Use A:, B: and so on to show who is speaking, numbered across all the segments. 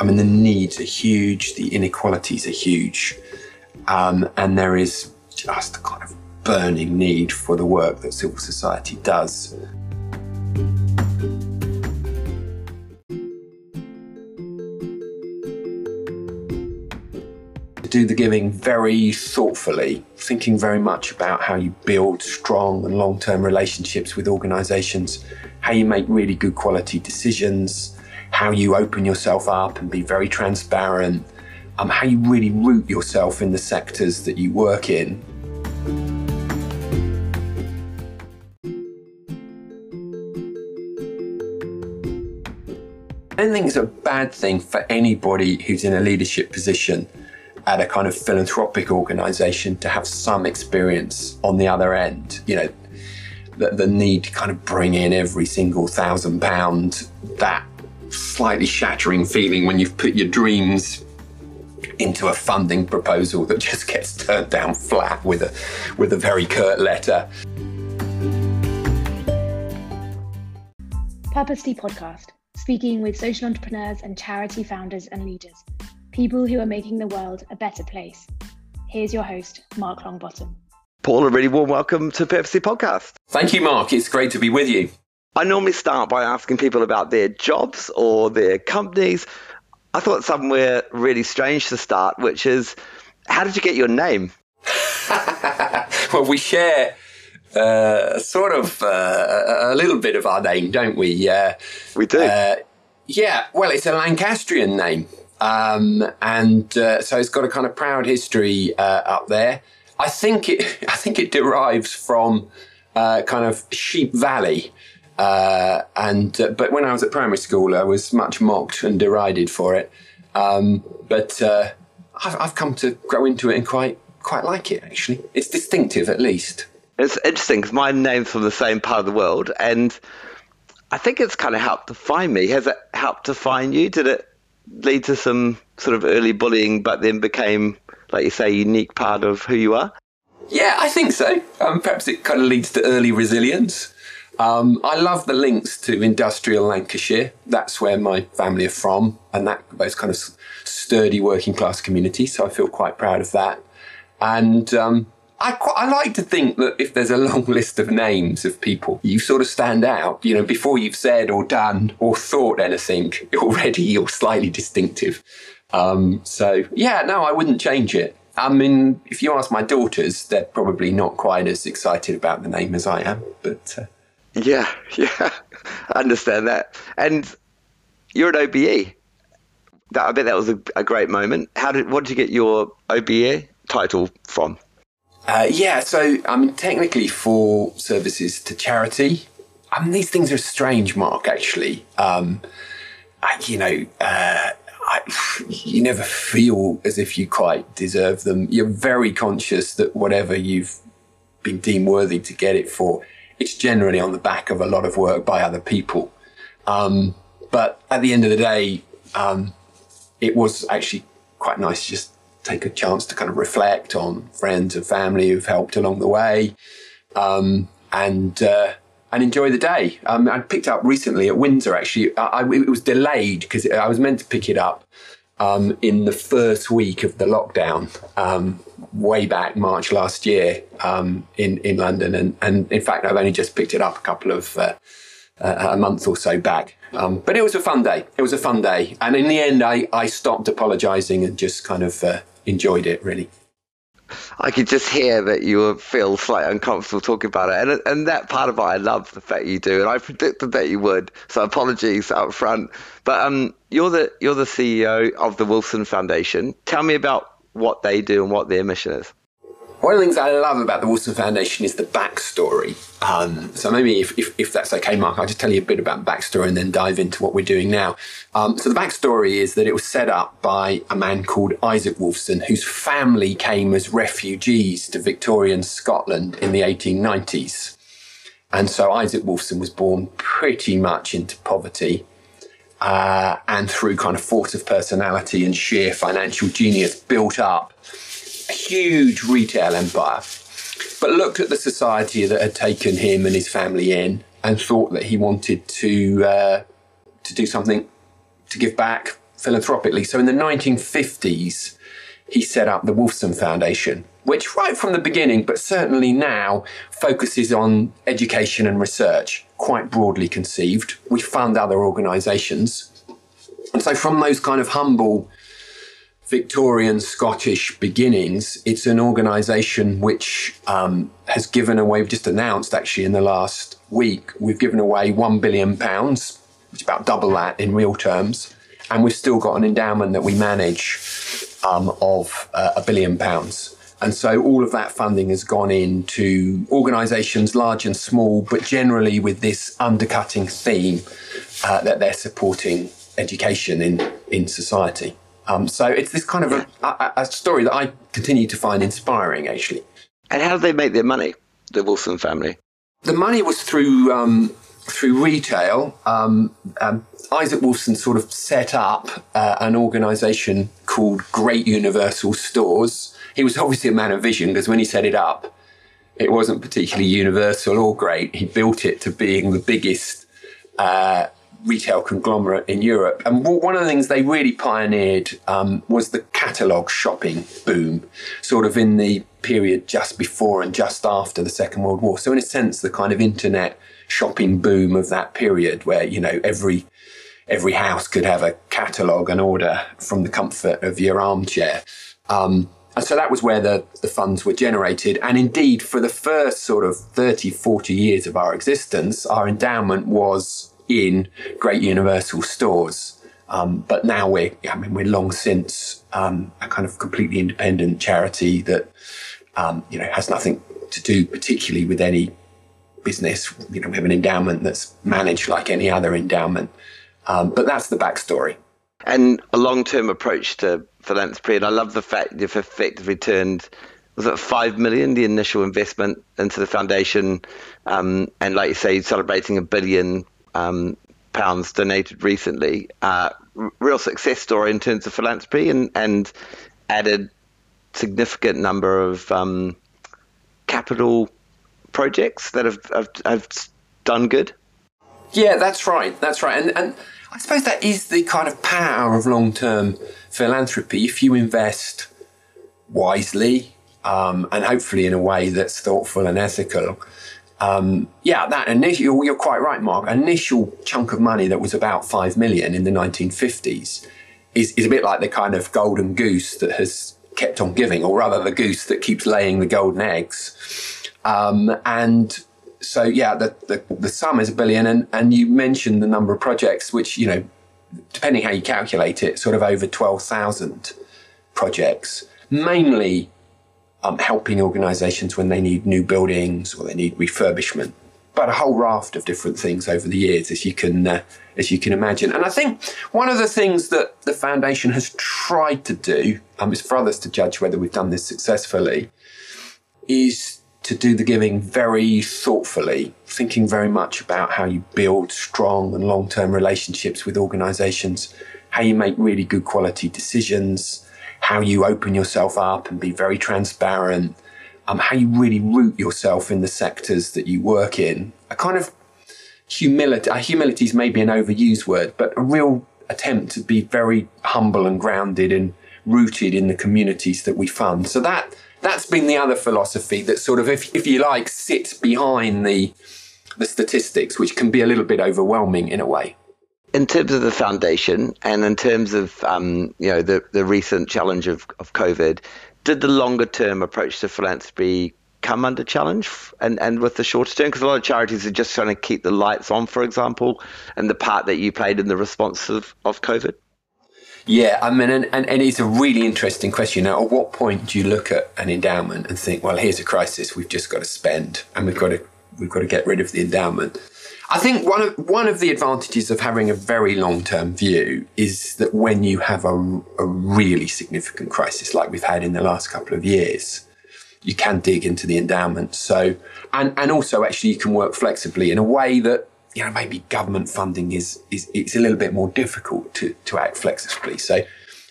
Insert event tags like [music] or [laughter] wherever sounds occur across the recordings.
A: I mean, the needs are huge, the inequalities are huge, um, and there is just a kind of burning need for the work that civil society does. do the giving very thoughtfully, thinking very much about how you build strong and long term relationships with organizations, how you make really good quality decisions, how you open yourself up and be very transparent, um, how you really root yourself in the sectors that you work in. I don't think it's a bad thing for anybody who's in a leadership position at a kind of philanthropic organization to have some experience on the other end. You know, the, the need to kind of bring in every single thousand pound, that slightly shattering feeling when you've put your dreams into a funding proposal that just gets turned down flat with a with a very curt letter.
B: Purposely podcast, speaking with social entrepreneurs and charity founders and leaders people who are making the world a better place. Here's your host, Mark Longbottom.
C: Paul, a really warm welcome to Purposely Podcast.
A: Thank you, Mark. It's great to be with you.
C: I normally start by asking people about their jobs or their companies. I thought somewhere really strange to start, which is how did you get your name? [laughs]
A: well, we share uh, sort of uh, a little bit of our name, don't we?
C: Uh, we do. Uh,
A: yeah, well, it's a Lancastrian name. Um, and uh, so it's got a kind of proud history uh, up there. I think it, [laughs] I think it derives from uh, kind of Sheep Valley. Uh, and uh, but when I was at primary school, I was much mocked and derided for it. Um, but uh, I've, I've come to grow into it and quite quite like it. Actually, it's distinctive at least.
C: It's interesting because my name's from the same part of the world, and I think it's kind of helped to find me. Has it helped to find you? Did it lead to some sort of early bullying, but then became, like you say, a unique part of who you are?
A: Yeah, I think so. Um, perhaps it kind of leads to early resilience. Um, I love the links to industrial Lancashire. That's where my family are from, and that those kind of sturdy working class community. So I feel quite proud of that. And um, I, quite, I like to think that if there's a long [laughs] list of names of people, you sort of stand out. You know, before you've said or done or thought anything, [laughs] already you're slightly distinctive. Um, so yeah, no, I wouldn't change it. I mean, if you ask my daughters, they're probably not quite as excited about the name as I am. But uh...
C: yeah, [laughs] yeah, I understand that. And you're an OBE. I bet that was a, a great moment. How did what did you get your OBE title from?
A: Uh, yeah, so I mean, technically for services to charity, I mean, these things are strange, Mark, actually. Um, I, you know, uh, I, [sighs] you never feel as if you quite deserve them. You're very conscious that whatever you've been deemed worthy to get it for, it's generally on the back of a lot of work by other people. Um, but at the end of the day, um, it was actually quite nice to just take a chance to kind of reflect on friends and family who've helped along the way, um, and uh, and enjoy the day. Um, I picked up recently at Windsor. Actually, I, I, it was delayed because I was meant to pick it up um, in the first week of the lockdown, um, way back March last year um, in in London, and and in fact, I've only just picked it up a couple of. Uh, uh, a month or so back. Um, but it was a fun day. It was a fun day. And in the end, I, I stopped apologizing and just kind of uh, enjoyed it really.
C: I could just hear that you feel slightly uncomfortable talking about it, and and that part of it I love the fact you do, and I predicted that you would. So apologies up front. But um, you're the you're the CEO of the Wolfson Foundation. Tell me about what they do and what their mission is.
A: One of the things I love about the Wolfson Foundation is the backstory. Um, so maybe if, if, if, that's okay, Mark, I'll just tell you a bit about backstory and then dive into what we're doing now. Um, so the backstory is that it was set up by a man called Isaac Wolfson, whose family came as refugees to Victorian Scotland in the 1890s. And so Isaac Wolfson was born pretty much into poverty. Uh, and through kind of force of personality and sheer financial genius, built up huge retail empire, but looked at the society that had taken him and his family in and thought that he wanted to uh, to do something to give back philanthropically. So in the 1950s, he set up the Wolfson Foundation, which right from the beginning, but certainly now, focuses on education and research, quite broadly conceived. We fund other organisations. And so from those kind of humble Victorian Scottish beginnings, it's an organisation which um, has given away, we've just announced actually in the last week, we've given away £1 billion, which is about double that in real terms. And we've still got an endowment that we manage um, of uh, a billion pounds. And so all of that funding has gone into organisations large and small, but generally with this undercutting theme uh, that they're supporting education in, in society. Um, so it's this kind of a, a, a, story that I continue to find inspiring, actually.
C: And how do they make their money, the Wolfson family?
A: The money was through um, through retail. Um, um Isaac Wolfson sort of set up uh, an organisation called Great Universal Stores. He was obviously a man of vision because when he set it up, it wasn't particularly universal or great. He built it to being the biggest uh, retail conglomerate in Europe. And one of the things they really pioneered um, was the catalogue shopping boom, sort of in the period just before and just after the Second World War. So, in a sense, the kind of internet shopping boom of that period, where you know every every house could have a catalogue and order from the comfort of your armchair. Um, and so that was where the, the funds were generated. And indeed, for the first sort of 30, 40 years of our existence, our endowment was in great universal stores. Um, but now we're, I mean, we're long since um, a kind of completely independent charity that, um, you know, has nothing to do particularly with any business. You know, we have an endowment that's managed like any other endowment. Um, but that's the backstory.
C: And a long term approach to philanthropy. And I love the fact you've effectively turned, was it 5 million, the initial investment into the foundation? Um, and like you say, celebrating a billion um, pounds donated recently. Uh, real success story in terms of philanthropy and, and added significant number of um, capital projects that have, have, have done good.
A: Yeah, that's right. That's right. And, and I suppose that is the kind of power of long term philanthropy. If you invest wisely um, and hopefully in a way that's thoughtful and ethical, um, yeah, that initial, you're quite right, Mark. Initial chunk of money that was about five million in the 1950s is, is a bit like the kind of golden goose that has kept on giving, or rather, the goose that keeps laying the golden eggs. Um, and so yeah, the, the, the sum is a billion, and and you mentioned the number of projects, which you know, depending how you calculate it, sort of over twelve thousand projects, mainly um, helping organisations when they need new buildings or they need refurbishment, but a whole raft of different things over the years, as you can uh, as you can imagine. And I think one of the things that the foundation has tried to do, um, is for others to judge whether we've done this successfully, is to do the giving very thoughtfully, thinking very much about how you build strong and long term relationships with organizations, how you make really good quality decisions, how you open yourself up and be very transparent, um, how you really root yourself in the sectors that you work in. A kind of humility, uh, humility is maybe an overused word, but a real attempt to be very humble and grounded and rooted in the communities that we fund. So that that's been the other philosophy that sort of, if, if you like, sits behind the the statistics, which can be a little bit overwhelming in a way.
C: In terms of the foundation, and in terms of um, you know the the recent challenge of, of COVID, did the longer term approach to philanthropy come under challenge and, and with the shorter term? Because a lot of charities are just trying to keep the lights on, for example, and the part that you played in the response of, of COVID.
A: Yeah, I mean, and, and, and, it's a really interesting question. Now, at what point do you look at an endowment and think, well, here's a crisis, we've just got to spend, and we've got to we've got to get rid of the endowment? I think one of one of the advantages of having a very long term view is that when you have a, a really significant crisis like we've had in the last couple of years, you can dig into the endowment. So, and and also actually you can work flexibly in a way that you know, maybe government funding is, is it's a little bit more difficult to, to act flexibly. So,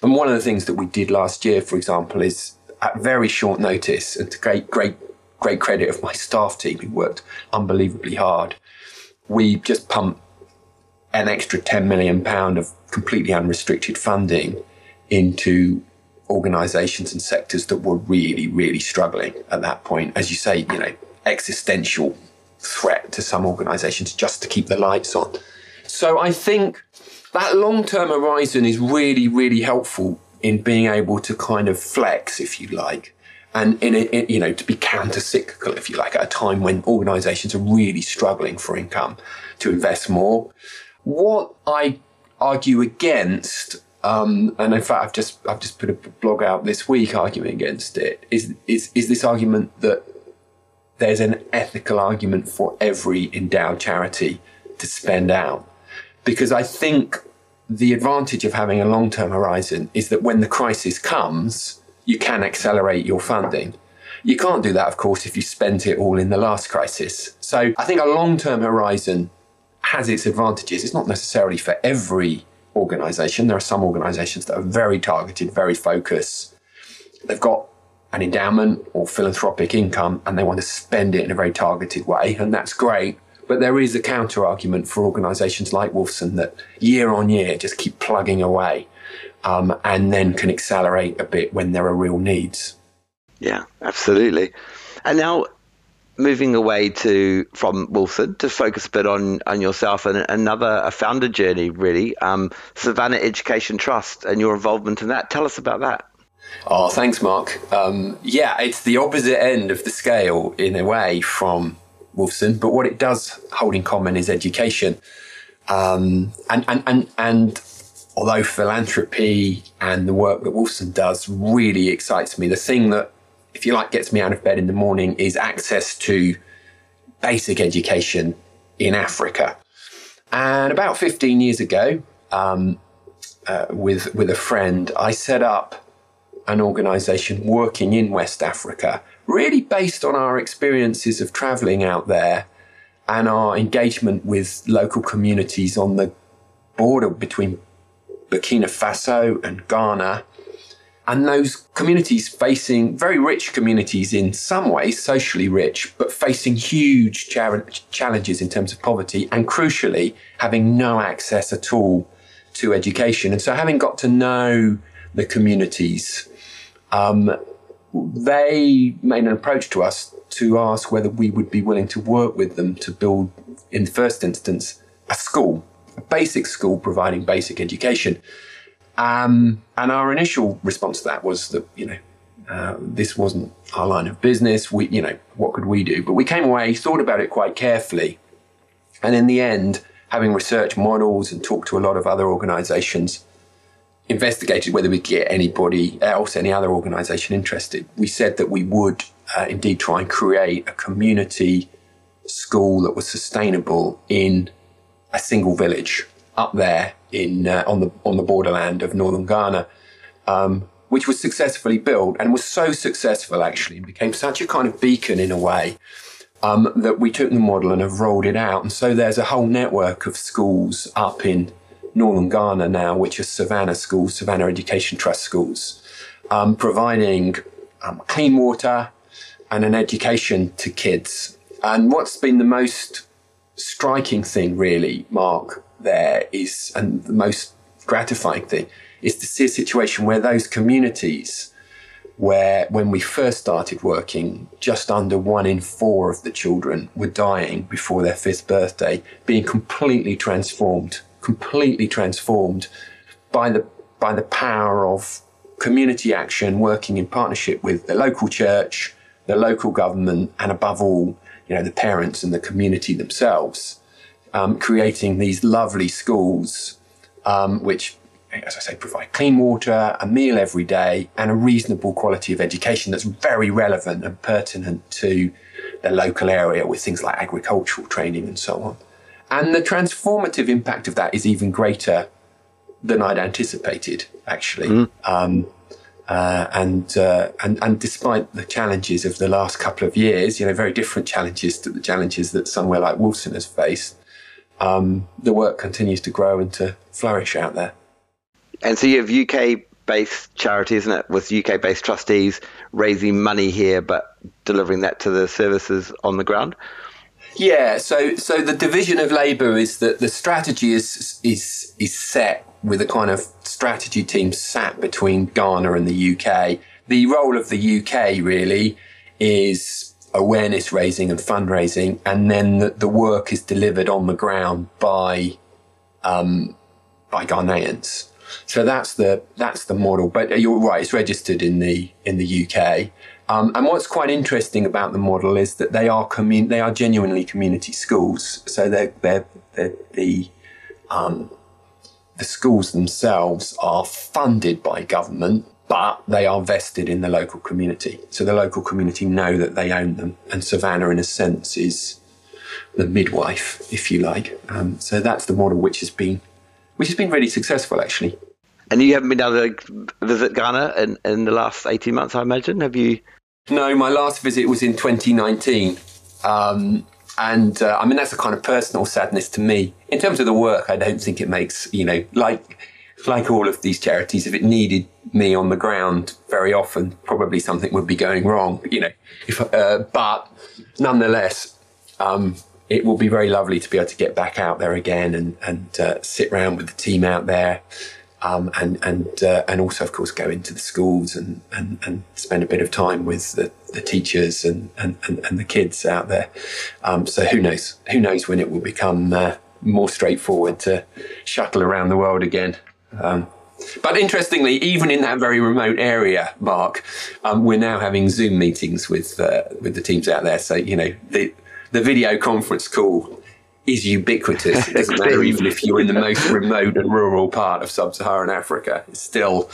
A: and one of the things that we did last year, for example, is at very short notice and to great, great, great credit of my staff team who worked unbelievably hard, we just pump an extra 10 million pound of completely unrestricted funding into organizations and sectors that were really, really struggling at that point. As you say, you know, existential threat to some organizations just to keep the lights on. So I think that long term horizon is really, really helpful in being able to kind of flex, if you like, and in, a, you know to be counter cyclical, if you like, at a time when organisations are really struggling for income to invest more. What I argue against, um, and in fact, I've just I've just put a blog out this week arguing against it, is is is this argument that there's an ethical argument for every endowed charity to spend out. Because I think the advantage of having a long term horizon is that when the crisis comes, you can accelerate your funding. You can't do that, of course, if you spent it all in the last crisis. So I think a long term horizon has its advantages. It's not necessarily for every organization. There are some organizations that are very targeted, very focused. They've got an endowment or philanthropic income and they want to spend it in a very targeted way, and that's great. But there is a counter argument for organisations like Wolfson that year on year just keep plugging away um, and then can accelerate a bit when there are real needs.
C: Yeah, absolutely. And now moving away to from Wolfson to focus a bit on on yourself and another a founder journey really um, Savannah Education Trust and your involvement in that. Tell us about that.
A: Oh, thanks, Mark. Um, yeah, it's the opposite end of the scale in a way from Wolfson, but what it does hold in common is education. Um, and, and, and, and although philanthropy and the work that Wolfson does really excites me, the thing that, if you like, gets me out of bed in the morning is access to basic education in Africa. And about 15 years ago, um, uh, with with a friend, I set up an organization working in West Africa, really based on our experiences of traveling out there and our engagement with local communities on the border between Burkina Faso and Ghana. And those communities facing very rich communities in some ways, socially rich, but facing huge challenges in terms of poverty and crucially, having no access at all to education. And so, having got to know the communities um, they made an approach to us to ask whether we would be willing to work with them to build, in the first instance, a school, basic school providing basic education. Um, and our initial response to that was that, you know, uh, this wasn't our line of business. We, you know, what could we do? But we came away, thought about it quite carefully. And in the end, having researched models and talked to a lot of other organizations, investigated whether we'd get anybody else, any other organisation interested. We said that we would uh, indeed try and create a community school that was sustainable in a single village up there in uh, on the on the borderland of northern Ghana. Um, which was successfully built and was so successful actually and became such a kind of beacon in a way um, that we took the model and have rolled it out. And so there's a whole network of schools up in northern Ghana now, which are Savannah schools, Savannah Education Trust schools, um, providing um, clean water and an education to kids. And what's been the most striking thing, really, Mark, there is, and the most gratifying thing, is to see a situation where those communities, where when we first started working, just under one in four of the children were dying before their fifth birthday, being completely transformed completely transformed by the by the power of community action, working in partnership with the local church, the local government, and above all, you know, the parents and the community themselves, um, creating these lovely schools, um, which, as I say, provide clean water, a meal every day, and a reasonable quality of education that's very relevant and pertinent to the local area with things like agricultural training and so on. And the transformative impact of that is even greater than I'd anticipated, actually. Mm. Um, uh, and, uh, and and despite the challenges of the last couple of years, you know, very different challenges to the challenges that somewhere like Wolfson has faced, um, the work continues to grow and to flourish out there.
C: And so you have UK based charity, isn't it, with UK based trustees raising money here, but delivering that to the services on the ground?
A: Yeah, so so the division of labour is that the strategy is is is set with a kind of strategy team sat between Ghana and the UK. The role of the UK really is awareness raising and fundraising, and then the, the work is delivered on the ground by um, by Ghanaians. So that's the that's the model. But you're right; it's registered in the in the UK. Um, and what's quite interesting about the model is that they are commun- they are genuinely community schools. So they're, they're, they're the um, the schools themselves are funded by government, but they are vested in the local community. So the local community know that they own them, and Savannah, in a sense, is the midwife, if you like. Um, so that's the model which has been which has been really successful, actually.
C: And you haven't been able to visit Ghana in, in the last 18 months, I imagine? Have you?
A: No, my last visit was in 2019. Um, and uh, I mean, that's a kind of personal sadness to me. In terms of the work, I don't think it makes, you know, like, like all of these charities, if it needed me on the ground very often, probably something would be going wrong, you know. If, uh, but nonetheless, um, it will be very lovely to be able to get back out there again and, and uh, sit around with the team out there um, and and uh, and also, of course, go into the schools and, and, and spend a bit of time with the, the teachers and, and, and, the kids out there. Um, so who knows? Who knows when it will become uh, more straightforward to shuttle around the world again? Um, but interestingly, even in that very remote area, Mark, um, we're now having Zoom meetings with uh, with the teams out there. So you know the the video conference call is ubiquitous. It doesn't matter even if you're in the most remote and rural part of sub-Saharan Africa. It's still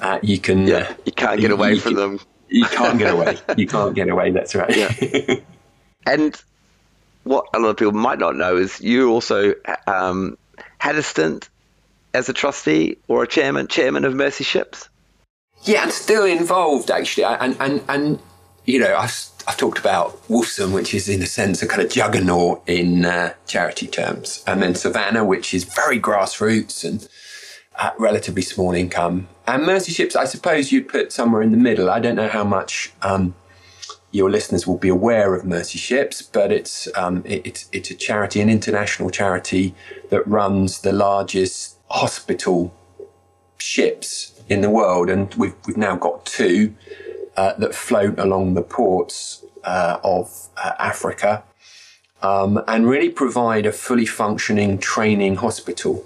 A: uh, you can
C: yeah uh, you can't get away from them.
A: You can't get away. [laughs] You can't get away. That's right.
C: Yeah. and what a lot of people might not know is you also um, had a stint as a trustee or a chairman chairman of Mercy Ships.
A: Yeah, I'm still involved actually, and and and you know I've I've talked about Wolfson, which is in a sense a kind of juggernaut in uh, charity terms, and then Savannah, which is very grassroots and uh, relatively small income, and Mercy Ships. I suppose you'd put somewhere in the middle. I don't know how much um, your listeners will be aware of Mercy Ships, but it's um, it, it's it's a charity, an international charity that runs the largest hospital ships in the world, and we've we've now got two uh, that float along the ports uh, of uh, Africa um, and really provide a fully functioning training hospital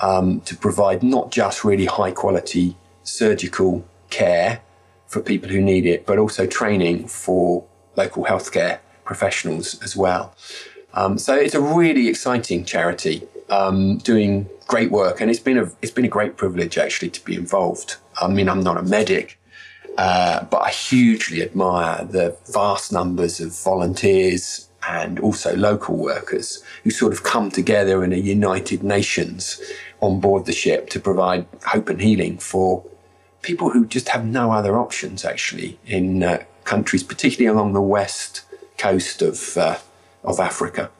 A: um, to provide not just really high quality surgical care for people who need it, but also training for local healthcare professionals as well. Um, so it's a really exciting charity um, doing great work, and it's been a it's been a great privilege actually to be involved. I mean, I'm not a medic, uh, but I hugely admire the vast numbers of volunteers and also local workers who sort of come together in a united nations on board the ship to provide hope and healing for people who just have no other options actually in uh, countries, particularly along the west coast of uh, of Africa.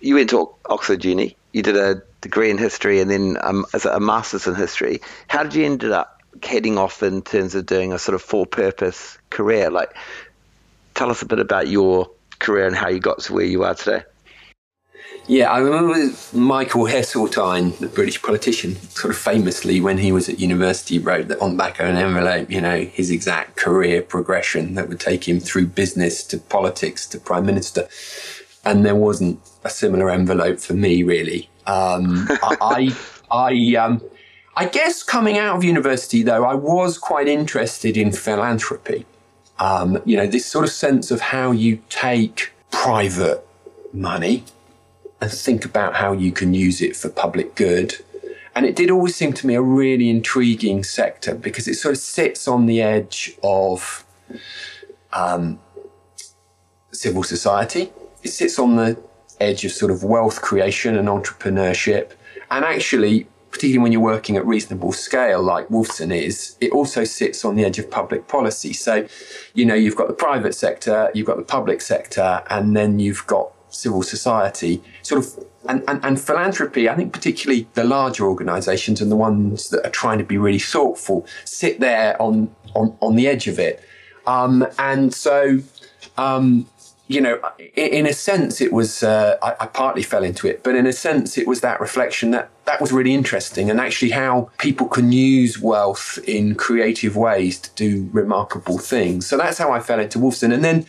C: You went to Oxford Uni. You did a degree in history and then um, a master's in history. How did you end up heading off in terms of doing a sort of for purpose career. Like, tell us a bit about your career and how you got to where you are today.
A: Yeah, I remember Michael Heseltine, the British politician, sort of famously when he was at university wrote that on the back of an envelope, you know, his exact career progression that would take him through business to politics to prime minister. And there wasn't a similar envelope for me, really. Um, [laughs] I, I, um, I guess coming out of university, though, I was quite interested in philanthropy. Um, you know, this sort of sense of how you take private money and think about how you can use it for public good. And it did always seem to me a really intriguing sector because it sort of sits on the edge of um, civil society. It sits on the edge of sort of wealth creation and entrepreneurship. And actually, particularly when you're working at reasonable scale like Wolfson is, it also sits on the edge of public policy. So, you know, you've got the private sector, you've got the public sector, and then you've got civil society, sort of, and, and, and philanthropy, I think particularly the larger organizations and the ones that are trying to be really thoughtful sit there on, on, on the edge of it. Um, and so, um, you know, in a sense, it was, uh, I, I, partly fell into it, but in a sense, it was that reflection that that was really interesting and actually how people can use wealth in creative ways to do remarkable things. So that's how I fell into Wolfson. And then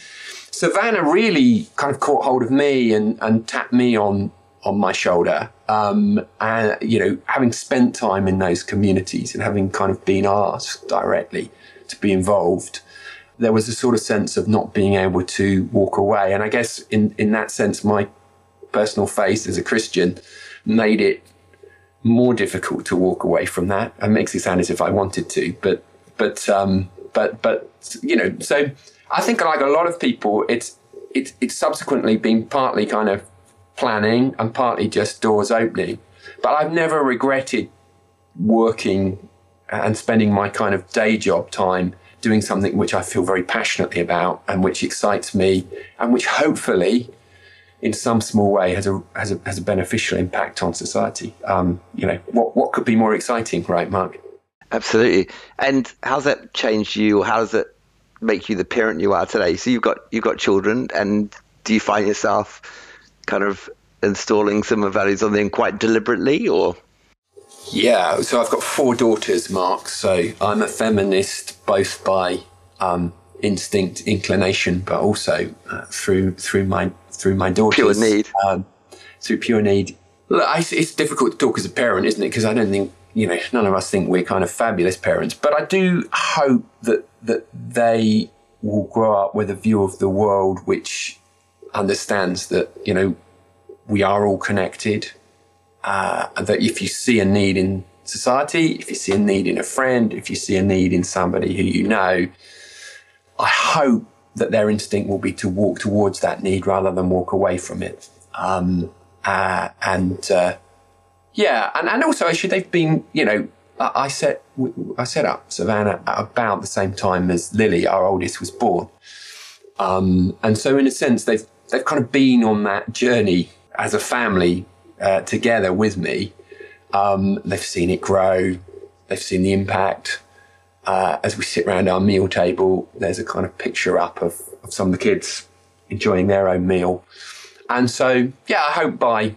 A: Savannah really kind of caught hold of me and, and tapped me on, on my shoulder. Um, and, you know, having spent time in those communities and having kind of been asked directly to be involved, there was a sort of sense of not being able to walk away. And I guess in, in that sense, my personal faith as a Christian made it more difficult to walk away from that. It makes it sound as if I wanted to, but, but, um, but, but, you know, so I think like a lot of people, it's, it's, it's subsequently been partly kind of planning and partly just doors opening. But I've never regretted working and spending my kind of day job time doing something which I feel very passionately about and which excites me and which hopefully in some small way has a has a, has a beneficial impact on society. Um, you know, what what could be more exciting, right, Mark?
C: Absolutely. And how's that changed you? How does it make you the parent you are today? So you've got you've got children, and do you find yourself kind of installing similar values on them quite deliberately, or?
A: Yeah, so I've got four daughters, Mark. So I'm a feminist both by um, instinct, inclination, but also uh, through through my through my daughters.
C: Pure need. Um,
A: through pure need. Look, I, it's difficult to talk as a parent, isn't it? Because I don't think you know none of us think we're kind of fabulous parents. But I do hope that that they will grow up with a view of the world which understands that you know we are all connected uh, that if you see a need in society, if you see a need in a friend, if you see a need in somebody who you know, I hope that their instinct will be to walk towards that need rather than walk away from it. Um, uh, and uh, yeah, and, and also actually they've been, you know, I set I set up Savannah at about the same time as Lily, our oldest, was born. Um, and so in a sense, they've they've kind of been on that journey as a family uh, together with me. Um, they've seen it grow. They've seen the impact. Uh, as we sit around our meal table, there's a kind of picture up of, of some of the kids enjoying their own meal. And so, yeah, I hope by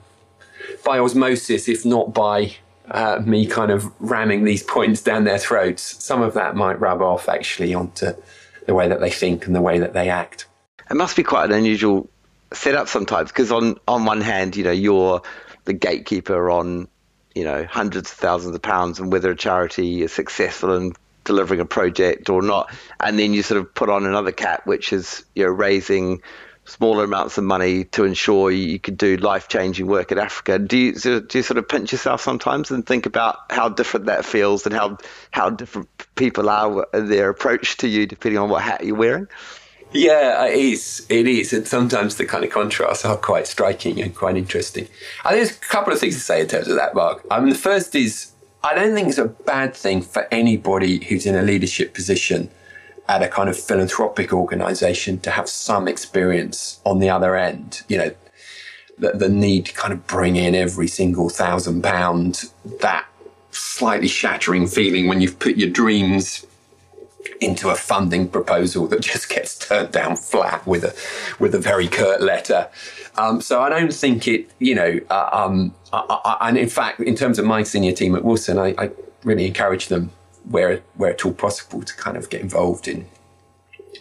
A: by osmosis, if not by uh, me kind of ramming these points down their throats, some of that might rub off actually onto the way that they think and the way that they act.
C: It must be quite an unusual setup sometimes because on on one hand, you know, you're the gatekeeper on you know hundreds of thousands of pounds and whether a charity is successful in delivering a project or not and then you sort of put on another cap which is you know raising smaller amounts of money to ensure you could do life-changing work in Africa. Do you, do you sort of pinch yourself sometimes and think about how different that feels and how how different people are in their approach to you depending on what hat you're wearing?
A: Yeah, it is. It is. And sometimes the kind of contrasts are quite striking and quite interesting. I think there's a couple of things to say in terms of that, Mark. I mean, the first is I don't think it's a bad thing for anybody who's in a leadership position at a kind of philanthropic organization to have some experience on the other end. You know, the, the need to kind of bring in every single thousand pound, that slightly shattering feeling when you've put your dreams into a funding proposal that [laughs] just gets turned down flat with a with a very curt letter. Um, so I don't think it, you know, uh, um, I, I, and in fact, in terms of my senior team at Wolfson, I, I, really encourage them where where at all possible to kind of get involved in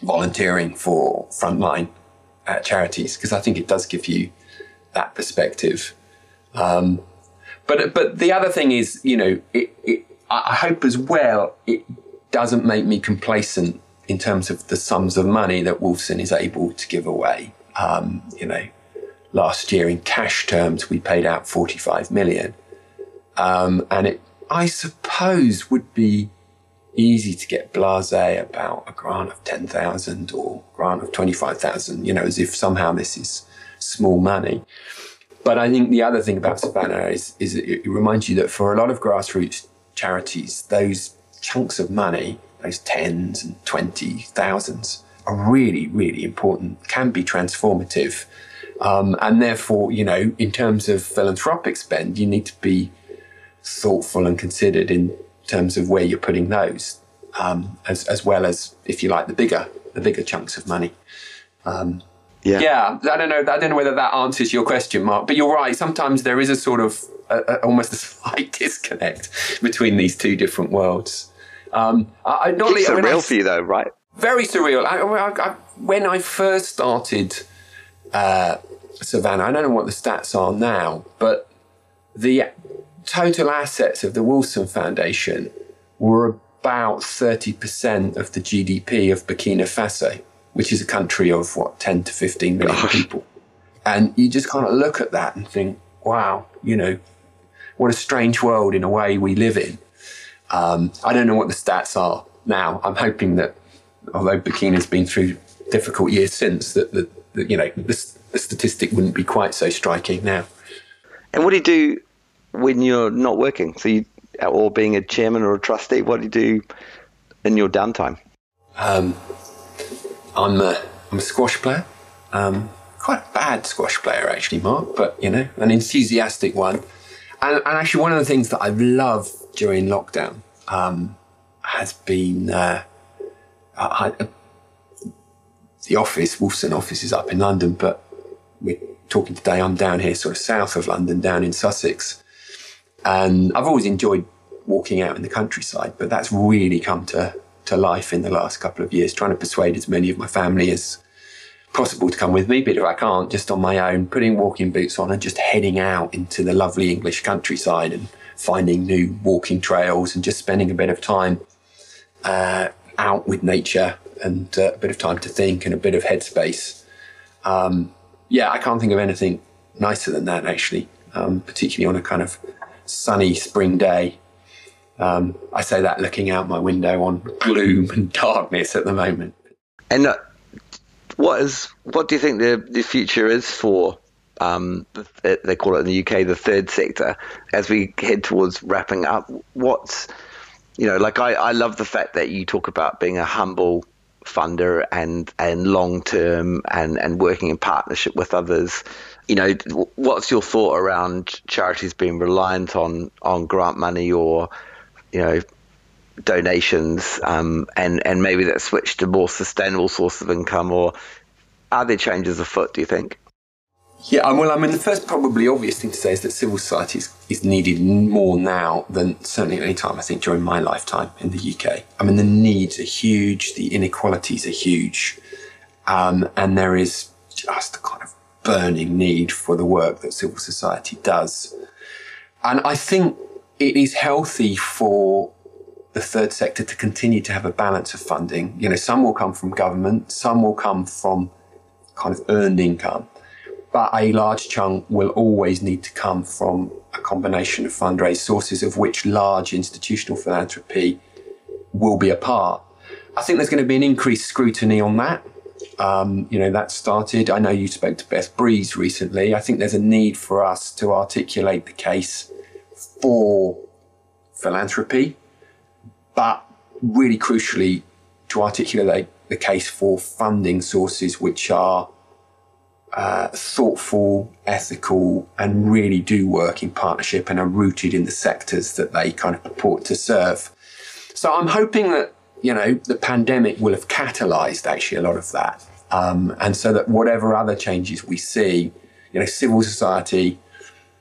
A: volunteering for frontline uh, charities because I think it does give you that perspective. Um, but but the other thing is, you know, it, it, I hope as well it doesn't make me complacent in terms of the sums of money that Wolfson is able to give away. Um, you know, last year in cash terms, we paid out 45 million. Um, and it, I suppose, would be easy to get blasé about a grant of 10,000 or grant of 25,000, you know, as if somehow this is small money. But I think the other thing about Savannah is, is it reminds you that for a lot of grassroots charities, those chunks of money, those tens and twenty thousands, are really, really important, can be transformative. Um, and therefore, you know, in terms of philanthropic spend, you need to be thoughtful and considered in terms of where you're putting those, um, as, as well as, if you like, the bigger, the bigger chunks of money. Um,
C: Yeah.
A: yeah, I don't know. I don't know whether that answers your question, Mark. But you're right. Sometimes there is a sort of a, a, almost a [laughs] slight disconnect between these two different worlds. Um, I, not
C: it's surreal I, for you, though, right?
A: Very surreal. I, I, when I first started uh, Savannah, I don't know what the stats are now, but the total assets of the Wolfson Foundation were about 30% of the GDP of Burkina Faso which is a country of what, 10 to 15 million Gosh. people. And you just kind of look at that and think, wow, you know, what a strange world in a way we live in. Um, I don't know what the stats are now. I'm hoping that, although Burkina's been through difficult years since, that, that, that you know, this, the statistic wouldn't be quite so striking now.
C: And what do you do when you're not working? So you, or being a chairman or a trustee, what do you do in your downtime? Um,
A: I'm a, I'm a squash player. Um, quite a bad squash player, actually, Mark, but you know, an enthusiastic one. And, and actually, one of the things that I've loved during lockdown um, has been uh, I, the office. Wolfson office is up in London, but we're talking today. I'm down here, sort of south of London, down in Sussex, and I've always enjoyed walking out in the countryside, but that's really come to to life in the last couple of years, trying to persuade as many of my family as possible to come with me. But if I can't, just on my own, putting walking boots on and just heading out into the lovely English countryside and finding new walking trails and just spending a bit of time uh, out with nature and uh, a bit of time to think and a bit of headspace. Um, yeah, I can't think of anything nicer than that, actually, um, particularly on a kind of sunny spring day. Um, I say that looking out my window on gloom [laughs] and darkness at the moment.
C: And uh, what is what do you think the the future is for? Um, they call it in the UK the third sector. As we head towards wrapping up, what's you know, like I, I love the fact that you talk about being a humble funder and and long term and and working in partnership with others you know what's your thought around charities being reliant on on grant money or you know donations um, and and maybe that switch to more sustainable source of income or are there changes afoot do you think
A: yeah well i mean the first probably obvious thing to say is that civil society is, is needed more now than certainly at any time i think during my lifetime in the uk i mean the needs are huge the inequalities are huge um, and there is just a kind of burning need for the work that civil society does. And i think it is healthy for the third sector to continue to have a balance of funding. You know, some will come from government, some will come from kind of earned income, but a large chunk will always need to come from a combination of fundraised sources, of which large institutional philanthropy will be a part. I think there's going to be an increased scrutiny on that. Um, you know, that started. I know you spoke to Beth Breeze recently. I think there's a need for us to articulate the case for philanthropy, but really crucially to articulate the case for funding sources which are uh, thoughtful, ethical, and really do work in partnership and are rooted in the sectors that they kind of purport to serve. So I'm hoping that you know the pandemic will have catalyzed actually a lot of that, um, and so that whatever other changes we see, you know, civil society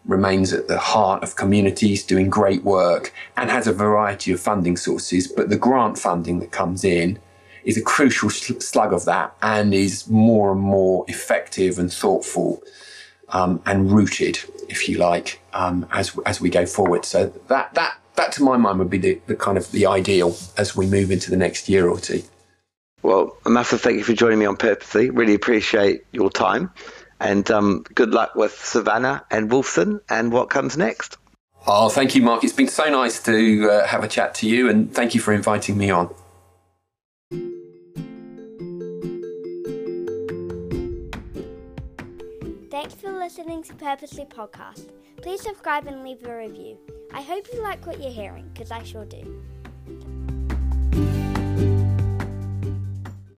A: remains at the heart of communities doing great work and has a variety of funding sources. But the grant funding that comes in is a crucial slug of that and is more and more effective and thoughtful um, and rooted, if you like, um, as as we go forward. So that that that to my mind would be the, the kind of the ideal as we move into the next year or two.
C: Well, a massive thank you for joining me on Purposely. Really appreciate your time. And um, good luck with Savannah and Wolfson and what comes next.
A: Oh, thank you, Mark. It's been so nice to uh, have a chat to you, and thank you for inviting me on.
D: Thanks for listening to Purposely Podcast. Please subscribe and leave a review. I hope you like what you're hearing, because I sure do.